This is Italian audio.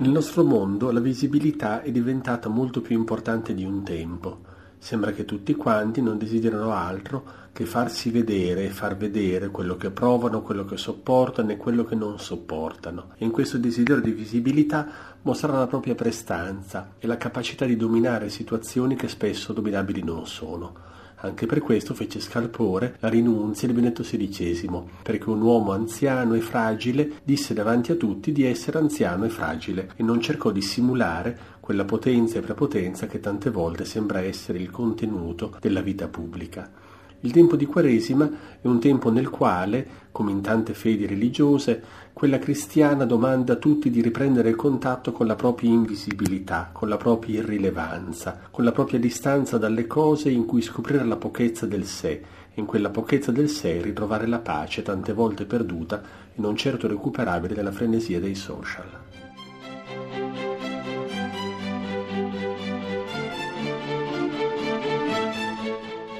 Nel nostro mondo la visibilità è diventata molto più importante di un tempo. Sembra che tutti quanti non desiderano altro che farsi vedere e far vedere quello che provano, quello che sopportano e quello che non sopportano. E in questo desiderio di visibilità mostrare la propria prestanza e la capacità di dominare situazioni che spesso dominabili non sono. Anche per questo fece scalpore la rinunzia di Benedetto XVI, perché un uomo anziano e fragile disse davanti a tutti di essere anziano e fragile e non cercò di simulare quella potenza e prepotenza che tante volte sembra essere il contenuto della vita pubblica. Il tempo di Quaresima è un tempo nel quale, come in tante fedi religiose, quella cristiana domanda a tutti di riprendere il contatto con la propria invisibilità, con la propria irrilevanza, con la propria distanza dalle cose in cui scoprire la pochezza del sé e in quella pochezza del sé ritrovare la pace tante volte perduta e non certo recuperabile nella frenesia dei social.